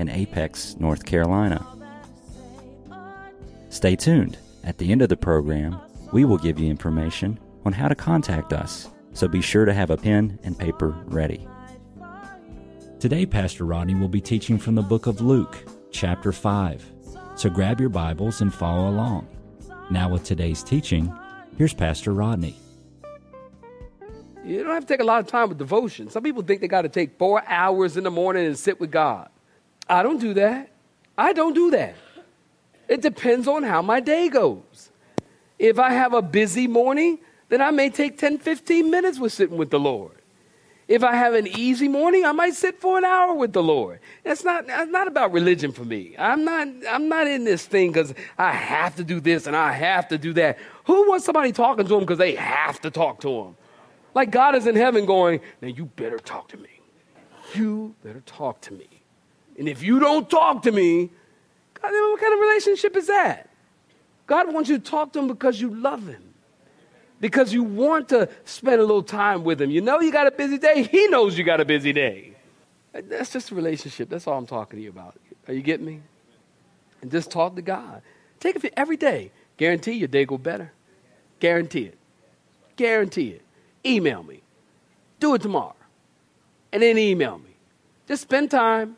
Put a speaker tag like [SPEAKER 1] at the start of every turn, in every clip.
[SPEAKER 1] in Apex, North Carolina. Stay tuned. At the end of the program, we will give you information on how to contact us, so be sure to have a pen and paper ready. Today, Pastor Rodney will be teaching from the book of Luke, chapter 5. So grab your Bibles and follow along. Now, with today's teaching, here's Pastor Rodney.
[SPEAKER 2] You don't have to take a lot of time with devotion. Some people think they got to take four hours in the morning and sit with God. I don't do that. I don't do that. It depends on how my day goes. If I have a busy morning, then I may take 10, 15 minutes with sitting with the Lord. If I have an easy morning, I might sit for an hour with the Lord. That's not, that's not about religion for me. I'm not, I'm not in this thing because I have to do this and I have to do that. Who wants somebody talking to them because they have to talk to them? Like God is in heaven going, now you better talk to me. You better talk to me. And if you don't talk to me, God, what kind of relationship is that? God wants you to talk to him because you love him. Because you want to spend a little time with him. You know you got a busy day. He knows you got a busy day. That's just a relationship. That's all I'm talking to you about. Are you getting me? And just talk to God. Take it every day. Guarantee your day go better. Guarantee it. Guarantee it. Email me. Do it tomorrow. And then email me. Just spend time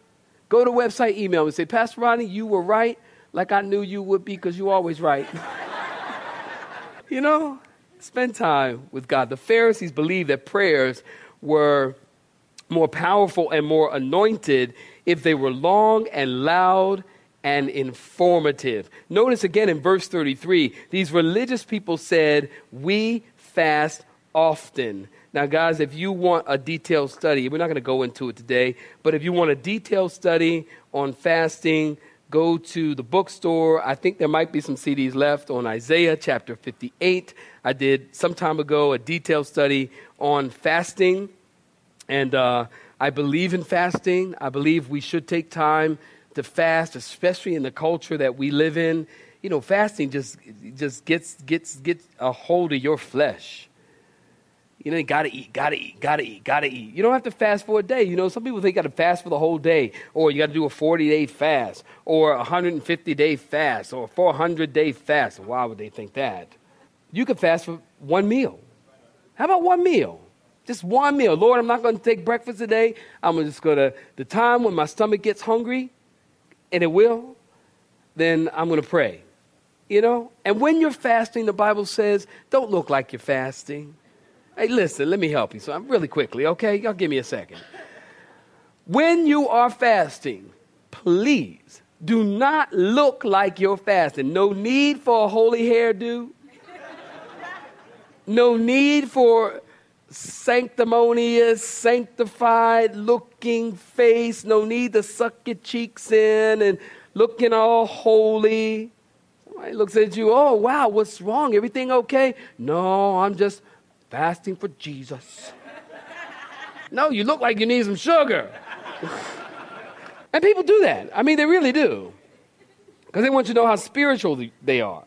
[SPEAKER 2] Go to website, email and say, Pastor Ronnie, you were right, like I knew you would be, because you're always right. you know, spend time with God. The Pharisees believed that prayers were more powerful and more anointed if they were long and loud and informative. Notice again in verse 33, these religious people said, We fast often. Now, guys, if you want a detailed study, we're not going to go into it today, but if you want a detailed study on fasting, go to the bookstore. I think there might be some CDs left on Isaiah chapter 58. I did some time ago a detailed study on fasting, and uh, I believe in fasting. I believe we should take time to fast, especially in the culture that we live in. You know, fasting just just gets gets gets a hold of your flesh. You know, you gotta eat, gotta eat, gotta eat, gotta eat. You don't have to fast for a day. You know, some people think you gotta fast for the whole day, or you gotta do a 40 day fast, or a 150 day fast, or a 400 day fast. Why would they think that? You could fast for one meal. How about one meal? Just one meal. Lord, I'm not gonna take breakfast today. I'm just gonna, the time when my stomach gets hungry, and it will, then I'm gonna pray. You know? And when you're fasting, the Bible says, don't look like you're fasting. Hey, listen, let me help you. So I'm really quickly, okay? Y'all give me a second. When you are fasting, please do not look like you're fasting. No need for a holy hairdo. No need for sanctimonious, sanctified looking face. No need to suck your cheeks in and looking all holy. Somebody looks at you, oh, wow, what's wrong? Everything okay? No, I'm just fasting for Jesus. no, you look like you need some sugar. and people do that. I mean, they really do. Because they want you to know how spiritual they are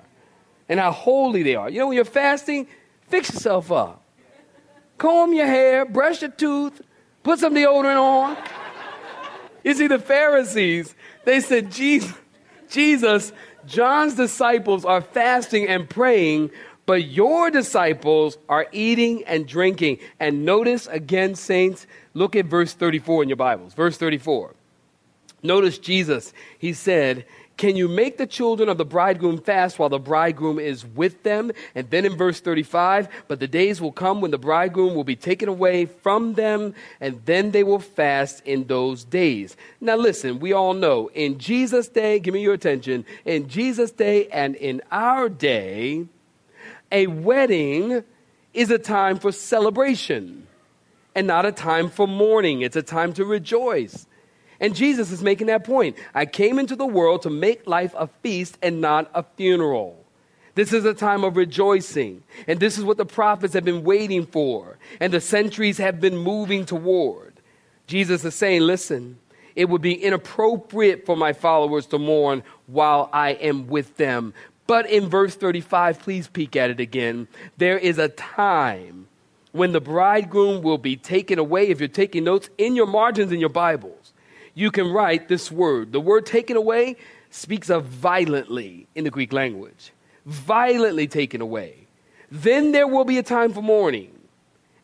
[SPEAKER 2] and how holy they are. You know, when you're fasting, fix yourself up. Comb your hair, brush your tooth, put some deodorant on. You see, the Pharisees, they said, Jesus, Jesus, John's disciples are fasting and praying but your disciples are eating and drinking. And notice again, saints, look at verse 34 in your Bibles. Verse 34. Notice Jesus, he said, Can you make the children of the bridegroom fast while the bridegroom is with them? And then in verse 35, but the days will come when the bridegroom will be taken away from them, and then they will fast in those days. Now listen, we all know in Jesus' day, give me your attention, in Jesus' day and in our day, a wedding is a time for celebration and not a time for mourning. It's a time to rejoice. And Jesus is making that point. I came into the world to make life a feast and not a funeral. This is a time of rejoicing. And this is what the prophets have been waiting for. And the centuries have been moving toward. Jesus is saying, listen, it would be inappropriate for my followers to mourn while I am with them. But in verse 35, please peek at it again. There is a time when the bridegroom will be taken away. If you're taking notes in your margins in your Bibles, you can write this word. The word taken away speaks of violently in the Greek language. Violently taken away. Then there will be a time for mourning,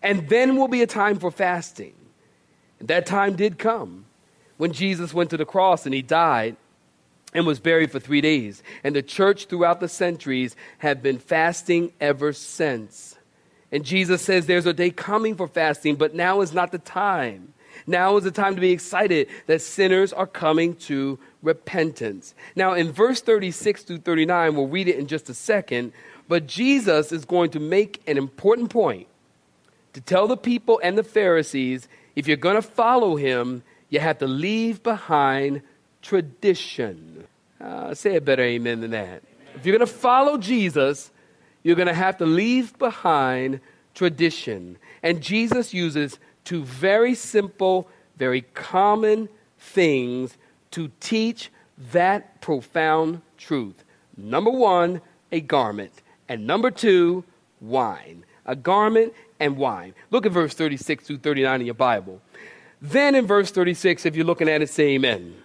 [SPEAKER 2] and then will be a time for fasting. And that time did come when Jesus went to the cross and he died and was buried for three days. And the church throughout the centuries have been fasting ever since. And Jesus says there's a day coming for fasting, but now is not the time. Now is the time to be excited that sinners are coming to repentance. Now, in verse 36 through 39, we'll read it in just a second, but Jesus is going to make an important point to tell the people and the Pharisees if you're going to follow him, you have to leave behind tradition. Uh, say a better amen than that. If you're going to follow Jesus, you're going to have to leave behind tradition. And Jesus uses two very simple, very common things to teach that profound truth. Number one, a garment. And number two, wine. A garment and wine. Look at verse 36 through 39 in your Bible. Then in verse 36, if you're looking at it, say amen.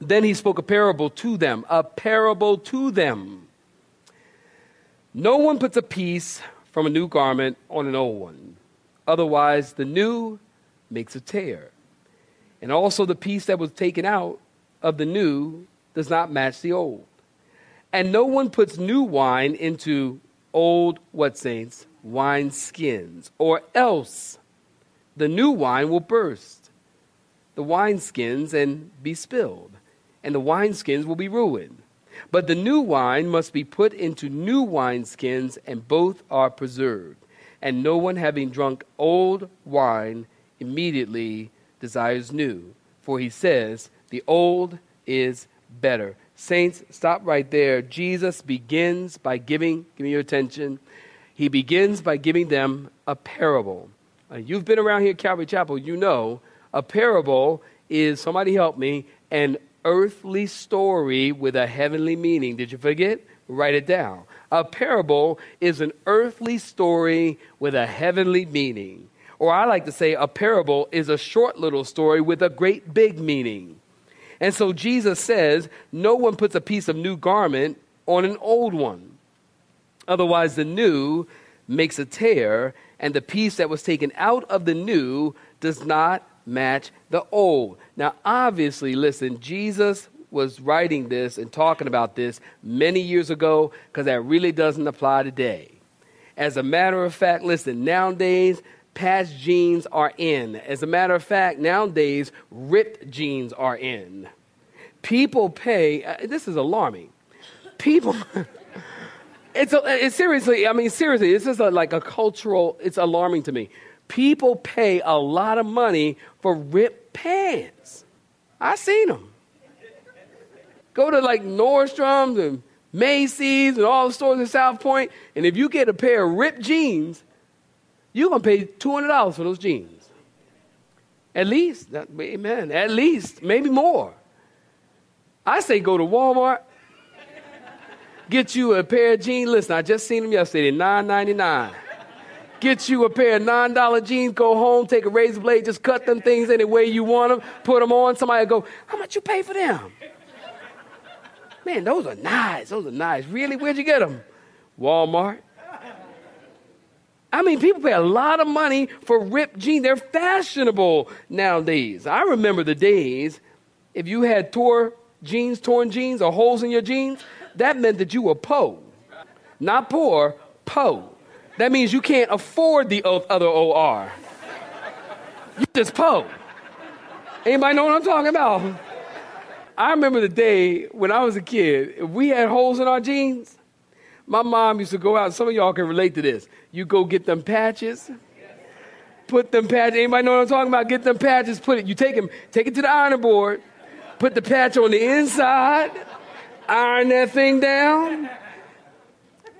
[SPEAKER 2] Then he spoke a parable to them, a parable to them. No one puts a piece from a new garment on an old one. Otherwise, the new makes a tear. And also, the piece that was taken out of the new does not match the old. And no one puts new wine into old, what saints? Wine skins, or else the new wine will burst the wineskins and be spilled, and the wineskins will be ruined. But the new wine must be put into new wineskins, and both are preserved. And no one having drunk old wine immediately desires new, for he says, The old is better. Saints, stop right there. Jesus begins by giving, give me your attention, he begins by giving them a parable. Uh, you've been around here at Calvary Chapel, you know a parable is, somebody help me, an earthly story with a heavenly meaning. Did you forget? Write it down. A parable is an earthly story with a heavenly meaning. Or I like to say a parable is a short little story with a great big meaning. And so Jesus says, No one puts a piece of new garment on an old one. Otherwise, the new makes a tear, and the piece that was taken out of the new does not match the old. Now, obviously, listen, Jesus was writing this and talking about this many years ago because that really doesn't apply today. As a matter of fact, listen, nowadays, patch jeans are in. As a matter of fact, nowadays, ripped jeans are in. People pay, uh, this is alarming. People. it's, a, it's seriously, I mean, seriously, this is a, like a cultural, it's alarming to me. People pay a lot of money for ripped pants. I seen them. Go to like Nordstrom's and Macy's and all the stores in Southpoint, and if you get a pair of ripped jeans, you're gonna pay two hundred dollars for those jeans. At least, uh, amen. At least, maybe more. I say go to Walmart, get you a pair of jeans. Listen, I just seen them yesterday, nine ninety nine. Get you a pair of $9 jeans, go home, take a razor blade, just cut them things any way you want them, put them on. Somebody go, How much you pay for them? Man, those are nice. Those are nice. Really? Where'd you get them? Walmart. I mean, people pay a lot of money for ripped jeans. They're fashionable nowadays. I remember the days if you had tore jeans, torn jeans, or holes in your jeans, that meant that you were po. Not poor, po. That means you can't afford the other OR. You just po. Anybody know what I'm talking about? I remember the day when I was a kid, if we had holes in our jeans, my mom used to go out, some of y'all can relate to this. You go get them patches, put them patches. Anybody know what I'm talking about? Get them patches. Put it. You take them. Take it to the ironing board. Put the patch on the inside. Iron that thing down.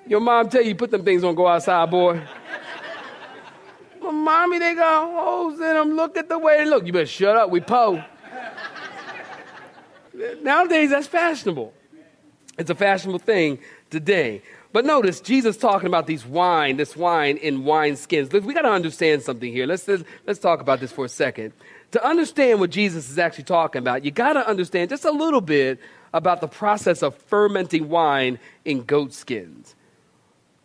[SPEAKER 2] Your mom tell you put them things on. Go outside, boy. Well, mommy, they got holes in them. Look at the way they look. You better shut up. We po. Nowadays, that's fashionable. It's a fashionable thing today. But notice Jesus talking about these wine, this wine in wine skins. Look, We got to understand something here. Let's, let's let's talk about this for a second. To understand what Jesus is actually talking about, you got to understand just a little bit about the process of fermenting wine in goat skins.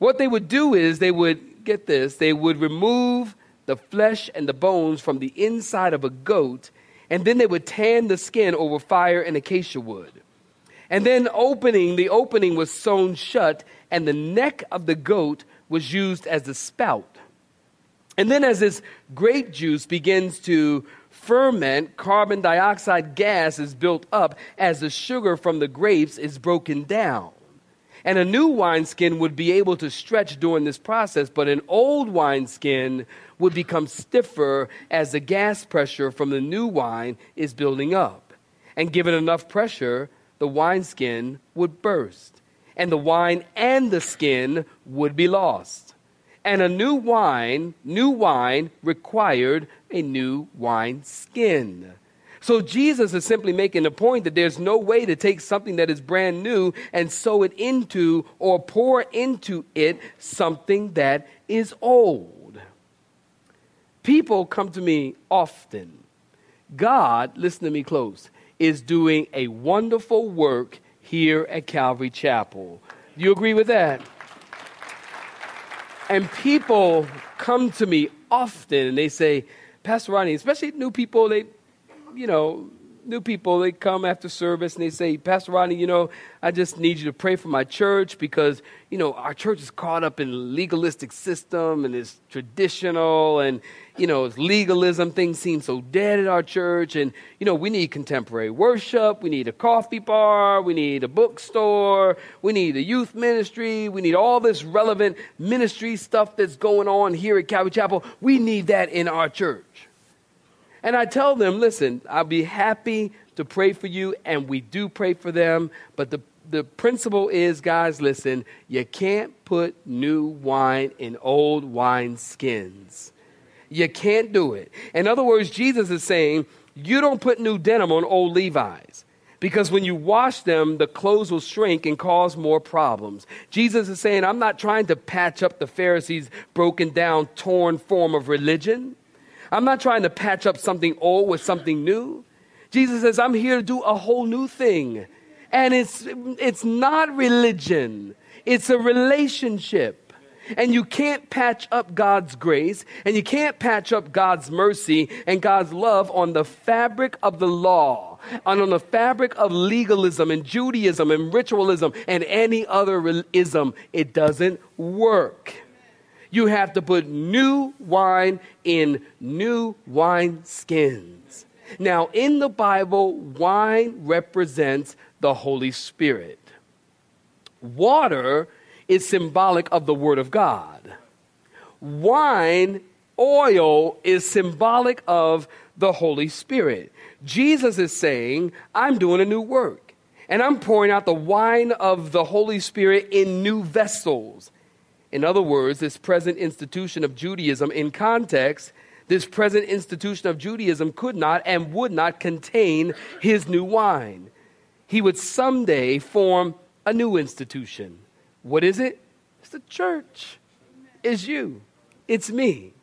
[SPEAKER 2] What they would do is they would get this, they would remove the flesh and the bones from the inside of a goat, and then they would tan the skin over fire and acacia wood. And then opening, the opening was sewn shut, and the neck of the goat was used as the spout. And then, as this grape juice begins to ferment, carbon dioxide gas is built up as the sugar from the grapes is broken down. And a new wineskin would be able to stretch during this process, but an old wineskin would become stiffer as the gas pressure from the new wine is building up. And given enough pressure, the wineskin would burst, and the wine and the skin would be lost. And a new wine, new wine required a new wine skin. So Jesus is simply making the point that there's no way to take something that is brand new and sew it into or pour into it something that is old. People come to me often. God, listen to me close, is doing a wonderful work here at Calvary Chapel. Do you agree with that? And people come to me often and they say, Pastor Ronnie, especially new people, they, you know, new people, they come after service and they say, Pastor Rodney, you know, I just need you to pray for my church because, you know, our church is caught up in legalistic system and it's traditional and, you know, it's legalism. Things seem so dead at our church. And, you know, we need contemporary worship. We need a coffee bar. We need a bookstore. We need a youth ministry. We need all this relevant ministry stuff that's going on here at Calvary Chapel. We need that in our church. And I tell them, listen, I'll be happy to pray for you, and we do pray for them. But the, the principle is, guys, listen, you can't put new wine in old wine skins. You can't do it. In other words, Jesus is saying, you don't put new denim on old Levi's. Because when you wash them, the clothes will shrink and cause more problems. Jesus is saying, I'm not trying to patch up the Pharisees' broken down, torn form of religion. I'm not trying to patch up something old with something new. Jesus says, I'm here to do a whole new thing. And it's, it's not religion, it's a relationship. And you can't patch up God's grace and you can't patch up God's mercy and God's love on the fabric of the law and on the fabric of legalism and Judaism and ritualism and any other ism. It doesn't work. You have to put new wine in new wine skins. Now, in the Bible, wine represents the Holy Spirit. Water is symbolic of the Word of God. Wine, oil, is symbolic of the Holy Spirit. Jesus is saying, I'm doing a new work, and I'm pouring out the wine of the Holy Spirit in new vessels. In other words, this present institution of Judaism, in context, this present institution of Judaism could not and would not contain his new wine. He would someday form a new institution. What is it? It's the church. It's you. It's me.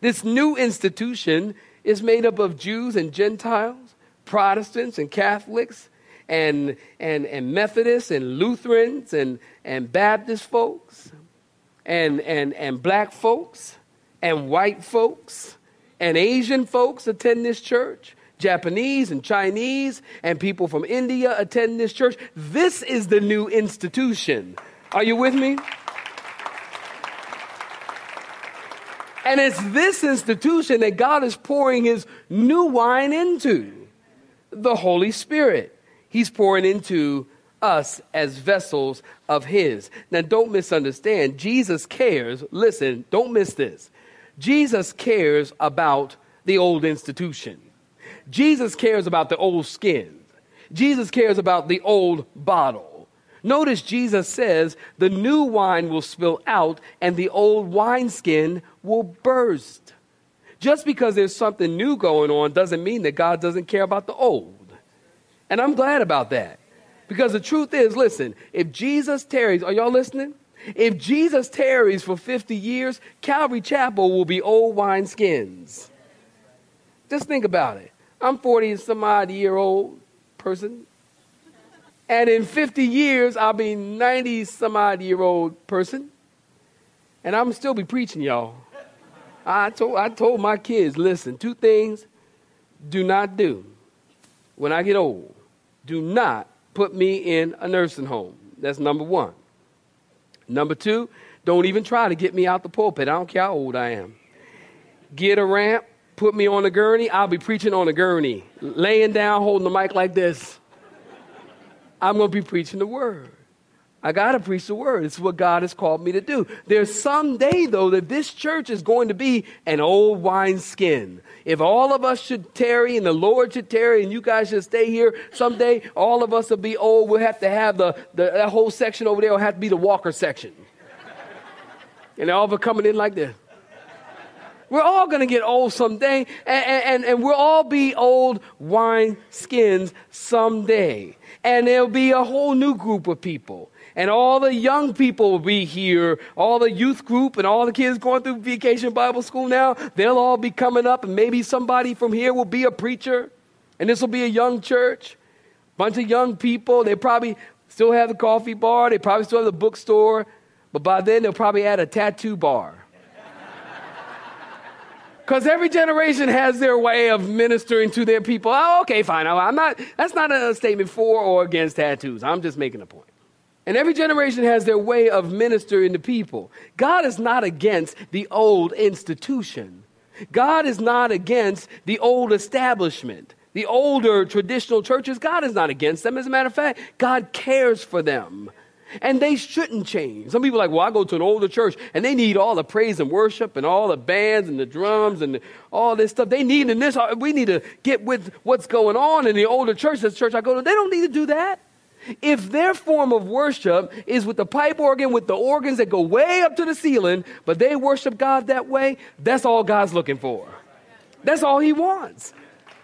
[SPEAKER 2] This new institution is made up of Jews and Gentiles, Protestants and Catholics, and, and, and Methodists and Lutherans and, and Baptist folks and, and, and black folks and white folks and Asian folks attend this church. Japanese and Chinese and people from India attend this church. This is the new institution. Are you with me? And it's this institution that God is pouring his new wine into the Holy Spirit. He's pouring into us as vessels of His. Now, don't misunderstand. Jesus cares. Listen, don't miss this. Jesus cares about the old institution. Jesus cares about the old skin, Jesus cares about the old bottle. Notice Jesus says the new wine will spill out and the old wineskin will burst. Just because there's something new going on doesn't mean that God doesn't care about the old. And I'm glad about that. Because the truth is, listen, if Jesus tarries, are y'all listening? If Jesus tarries for 50 years, Calvary Chapel will be old wineskins. Just think about it. I'm 40 some odd year old person. And in 50 years, I'll be 90 some odd year old person. And I'm still be preaching, y'all. I told, I told my kids, listen, two things do not do when I get old. Do not put me in a nursing home. That's number one. Number two, don't even try to get me out the pulpit. I don't care how old I am. Get a ramp, put me on a gurney, I'll be preaching on a gurney, laying down, holding the mic like this. I'm going to be preaching the word. I got to preach the word. It's what God has called me to do. There's some day, though, that this church is going to be an old wineskin. If all of us should tarry and the Lord should tarry and you guys should stay here, someday all of us will be old. We'll have to have the, the that whole section over there will have to be the walker section. and all of it coming in like this. We're all going to get old someday, and, and, and we'll all be old wine skins someday. And there'll be a whole new group of people. And all the young people will be here, all the youth group and all the kids going through vacation Bible school now, they'll all be coming up, and maybe somebody from here will be a preacher. And this will be a young church, bunch of young people. They probably still have the coffee bar, they probably still have the bookstore, but by then they'll probably add a tattoo bar. Because every generation has their way of ministering to their people. Oh, okay, fine. I'm not, that's not a statement for or against tattoos. I'm just making a point. And every generation has their way of ministering to people. God is not against the old institution. God is not against the old establishment. The older traditional churches, God is not against them. As a matter of fact, God cares for them. And they shouldn't change. Some people are like, well, I go to an older church and they need all the praise and worship and all the bands and the drums and all this stuff. They need this. We need to get with what's going on in the older church. This church I go to, they don't need to do that. If their form of worship is with the pipe organ, with the organs that go way up to the ceiling, but they worship God that way, that's all God's looking for. That's all He wants.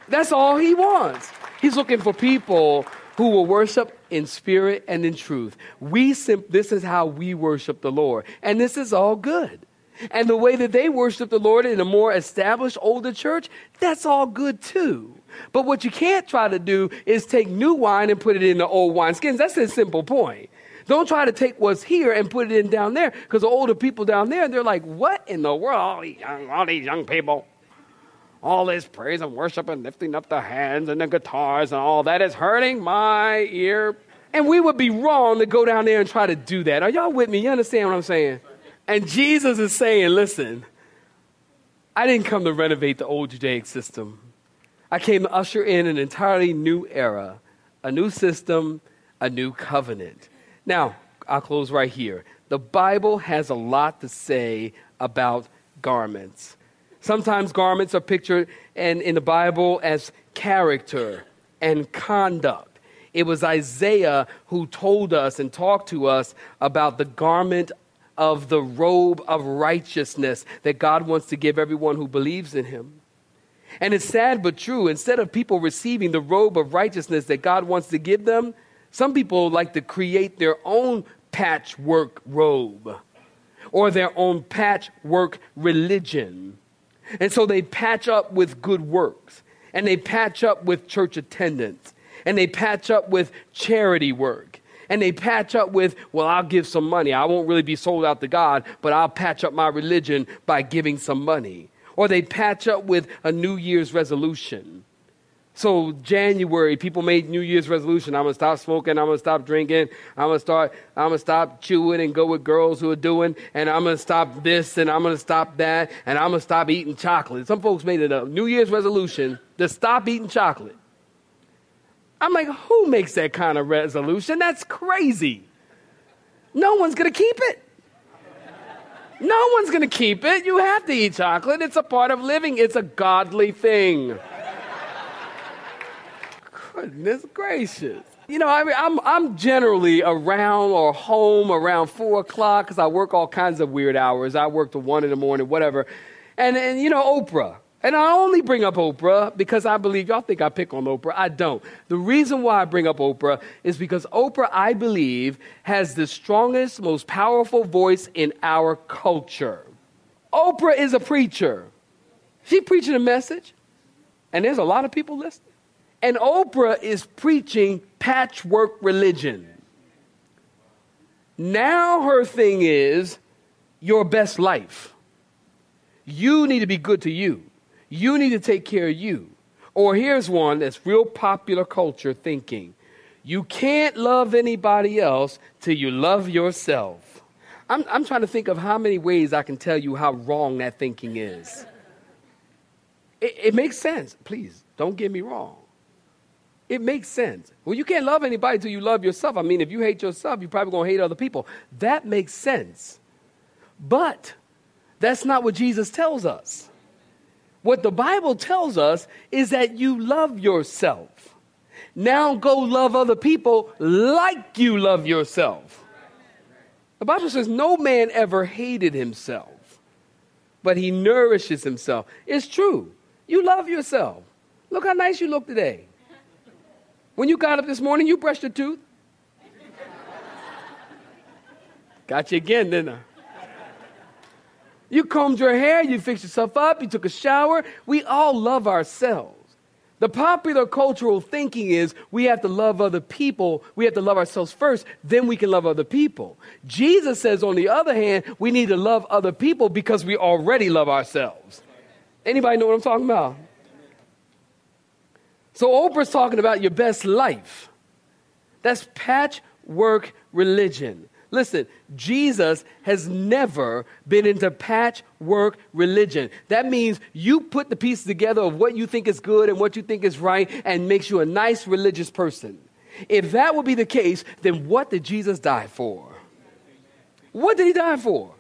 [SPEAKER 2] That's all He wants. He's looking for people who will worship in spirit and in truth. We sim- this is how we worship the Lord. And this is all good. And the way that they worship the Lord in a more established older church, that's all good too. But what you can't try to do is take new wine and put it in the old wineskins. That's a simple point. Don't try to take what's here and put it in down there because the older people down there, they're like, what in the world? All these young, all these young people all this praise and worship and lifting up the hands and the guitars and all that is hurting my ear. And we would be wrong to go down there and try to do that. Are y'all with me? You understand what I'm saying? And Jesus is saying, listen, I didn't come to renovate the old Judaic system. I came to usher in an entirely new era, a new system, a new covenant. Now, I'll close right here. The Bible has a lot to say about garments. Sometimes garments are pictured in, in the Bible as character and conduct. It was Isaiah who told us and talked to us about the garment of the robe of righteousness that God wants to give everyone who believes in him. And it's sad but true. Instead of people receiving the robe of righteousness that God wants to give them, some people like to create their own patchwork robe or their own patchwork religion. And so they patch up with good works, and they patch up with church attendance, and they patch up with charity work, and they patch up with, well, I'll give some money. I won't really be sold out to God, but I'll patch up my religion by giving some money. Or they'd patch up with a New Year's resolution. So January, people made New Year's resolution. I'm gonna stop smoking. I'm gonna stop drinking. I'm gonna start. I'm gonna stop chewing and go with girls who are doing. And I'm gonna stop this and I'm gonna stop that. And I'm gonna stop eating chocolate. Some folks made it a New Year's resolution to stop eating chocolate. I'm like, who makes that kind of resolution? That's crazy. No one's gonna keep it. No one's going to keep it. You have to eat chocolate. It's a part of living, it's a godly thing. Goodness gracious. You know, I mean, I'm, I'm generally around or home around four o'clock because I work all kinds of weird hours. I work to one in the morning, whatever. And, and you know, Oprah. And I only bring up Oprah because I believe y'all think I pick on Oprah. I don't. The reason why I bring up Oprah is because Oprah, I believe, has the strongest, most powerful voice in our culture. Oprah is a preacher. She preaching a message, and there's a lot of people listening. And Oprah is preaching patchwork religion. Now her thing is your best life. You need to be good to you. You need to take care of you. Or here's one that's real popular culture thinking you can't love anybody else till you love yourself. I'm, I'm trying to think of how many ways I can tell you how wrong that thinking is. It, it makes sense. Please, don't get me wrong. It makes sense. Well, you can't love anybody until you love yourself. I mean, if you hate yourself, you're probably going to hate other people. That makes sense. But that's not what Jesus tells us. What the Bible tells us is that you love yourself. Now go love other people like you love yourself. The Bible says no man ever hated himself, but he nourishes himself. It's true. You love yourself. Look how nice you look today. When you got up this morning, you brushed your tooth. Got you again, didn't I? You combed your hair, you fixed yourself up, you took a shower. We all love ourselves. The popular cultural thinking is we have to love other people, we have to love ourselves first, then we can love other people. Jesus says, on the other hand, we need to love other people because we already love ourselves. Anybody know what I'm talking about? So Oprah's talking about your best life. That's patchwork religion. Listen, Jesus has never been into patchwork religion. That means you put the pieces together of what you think is good and what you think is right and makes you a nice religious person. If that would be the case, then what did Jesus die for? What did he die for?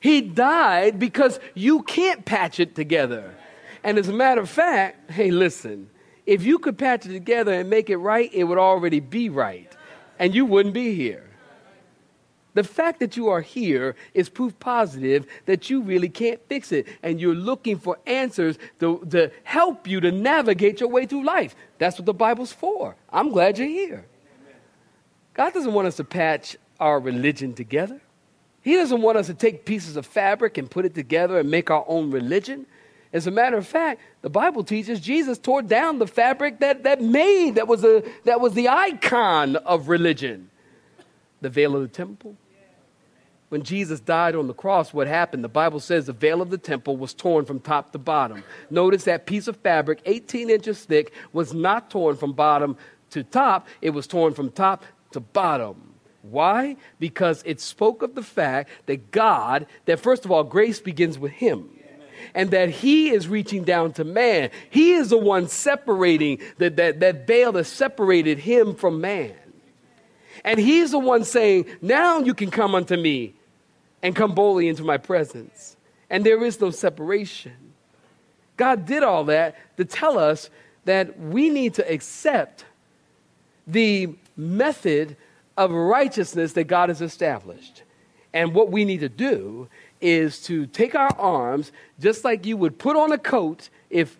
[SPEAKER 2] He died because you can't patch it together. And as a matter of fact, hey, listen, if you could patch it together and make it right, it would already be right, and you wouldn't be here. The fact that you are here is proof positive that you really can't fix it, and you're looking for answers to, to help you to navigate your way through life. That's what the Bible's for. I'm glad you're here. God doesn't want us to patch our religion together. He doesn't want us to take pieces of fabric and put it together and make our own religion. As a matter of fact, the Bible teaches Jesus tore down the fabric that, that made, that was, a, that was the icon of religion. The veil of the temple. When Jesus died on the cross, what happened? The Bible says the veil of the temple was torn from top to bottom. Notice that piece of fabric, 18 inches thick, was not torn from bottom to top, it was torn from top to bottom. Why? Because it spoke of the fact that God, that first of all, grace begins with Him and that he is reaching down to man. He is the one separating that, that, that veil that separated him from man. And he's the one saying, Now you can come unto me and come boldly into my presence. And there is no separation. God did all that to tell us that we need to accept the method of righteousness that God has established. And what we need to do is to take our arms, just like you would put on a coat if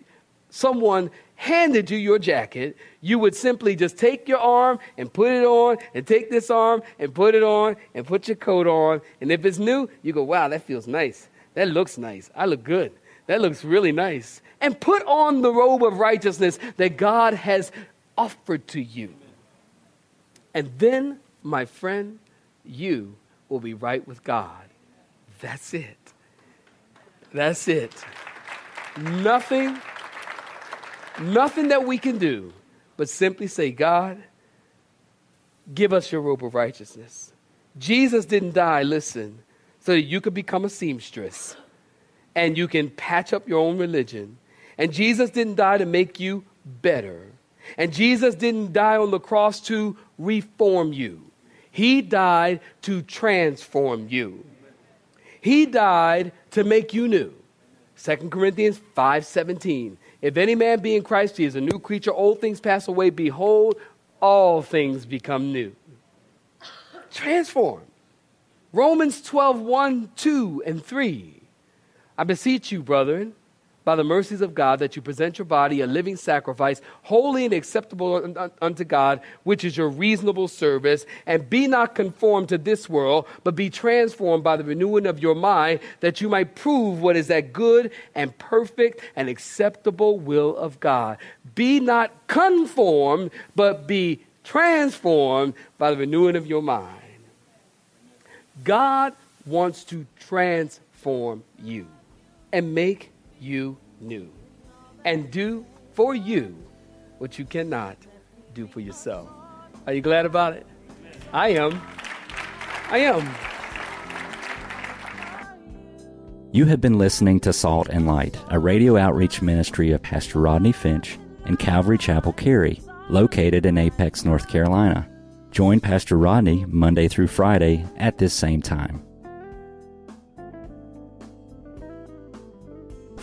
[SPEAKER 2] someone handed you your jacket, you would simply just take your arm and put it on, and take this arm and put it on, and put your coat on. And if it's new, you go, wow, that feels nice. That looks nice. I look good. That looks really nice. And put on the robe of righteousness that God has offered to you. And then, my friend, you will be right with God. That's it. That's it. Nothing, nothing that we can do but simply say, God, give us your robe of righteousness. Jesus didn't die, listen, so that you could become a seamstress and you can patch up your own religion. And Jesus didn't die to make you better. And Jesus didn't die on the cross to reform you. He died to transform you. He died to make you new. 2 Corinthians 5:17. If any man be in Christ, he is a new creature. Old things pass away. Behold, all things become new. Transform. Romans 12, 1, 2, and 3. I beseech you, brethren, by the mercies of God, that you present your body a living sacrifice, holy and acceptable unto God, which is your reasonable service. And be not conformed to this world, but be transformed by the renewing of your mind, that you might prove what is that good and perfect and acceptable will of God. Be not conformed, but be transformed by the renewing of your mind. God wants to transform you and make you new and do for you what you cannot do for yourself. Are you glad about it? I am. I am.
[SPEAKER 1] You have been listening to Salt and Light, a radio outreach ministry of Pastor Rodney Finch and Calvary Chapel Cary, located in Apex, North Carolina. Join Pastor Rodney Monday through Friday at this same time.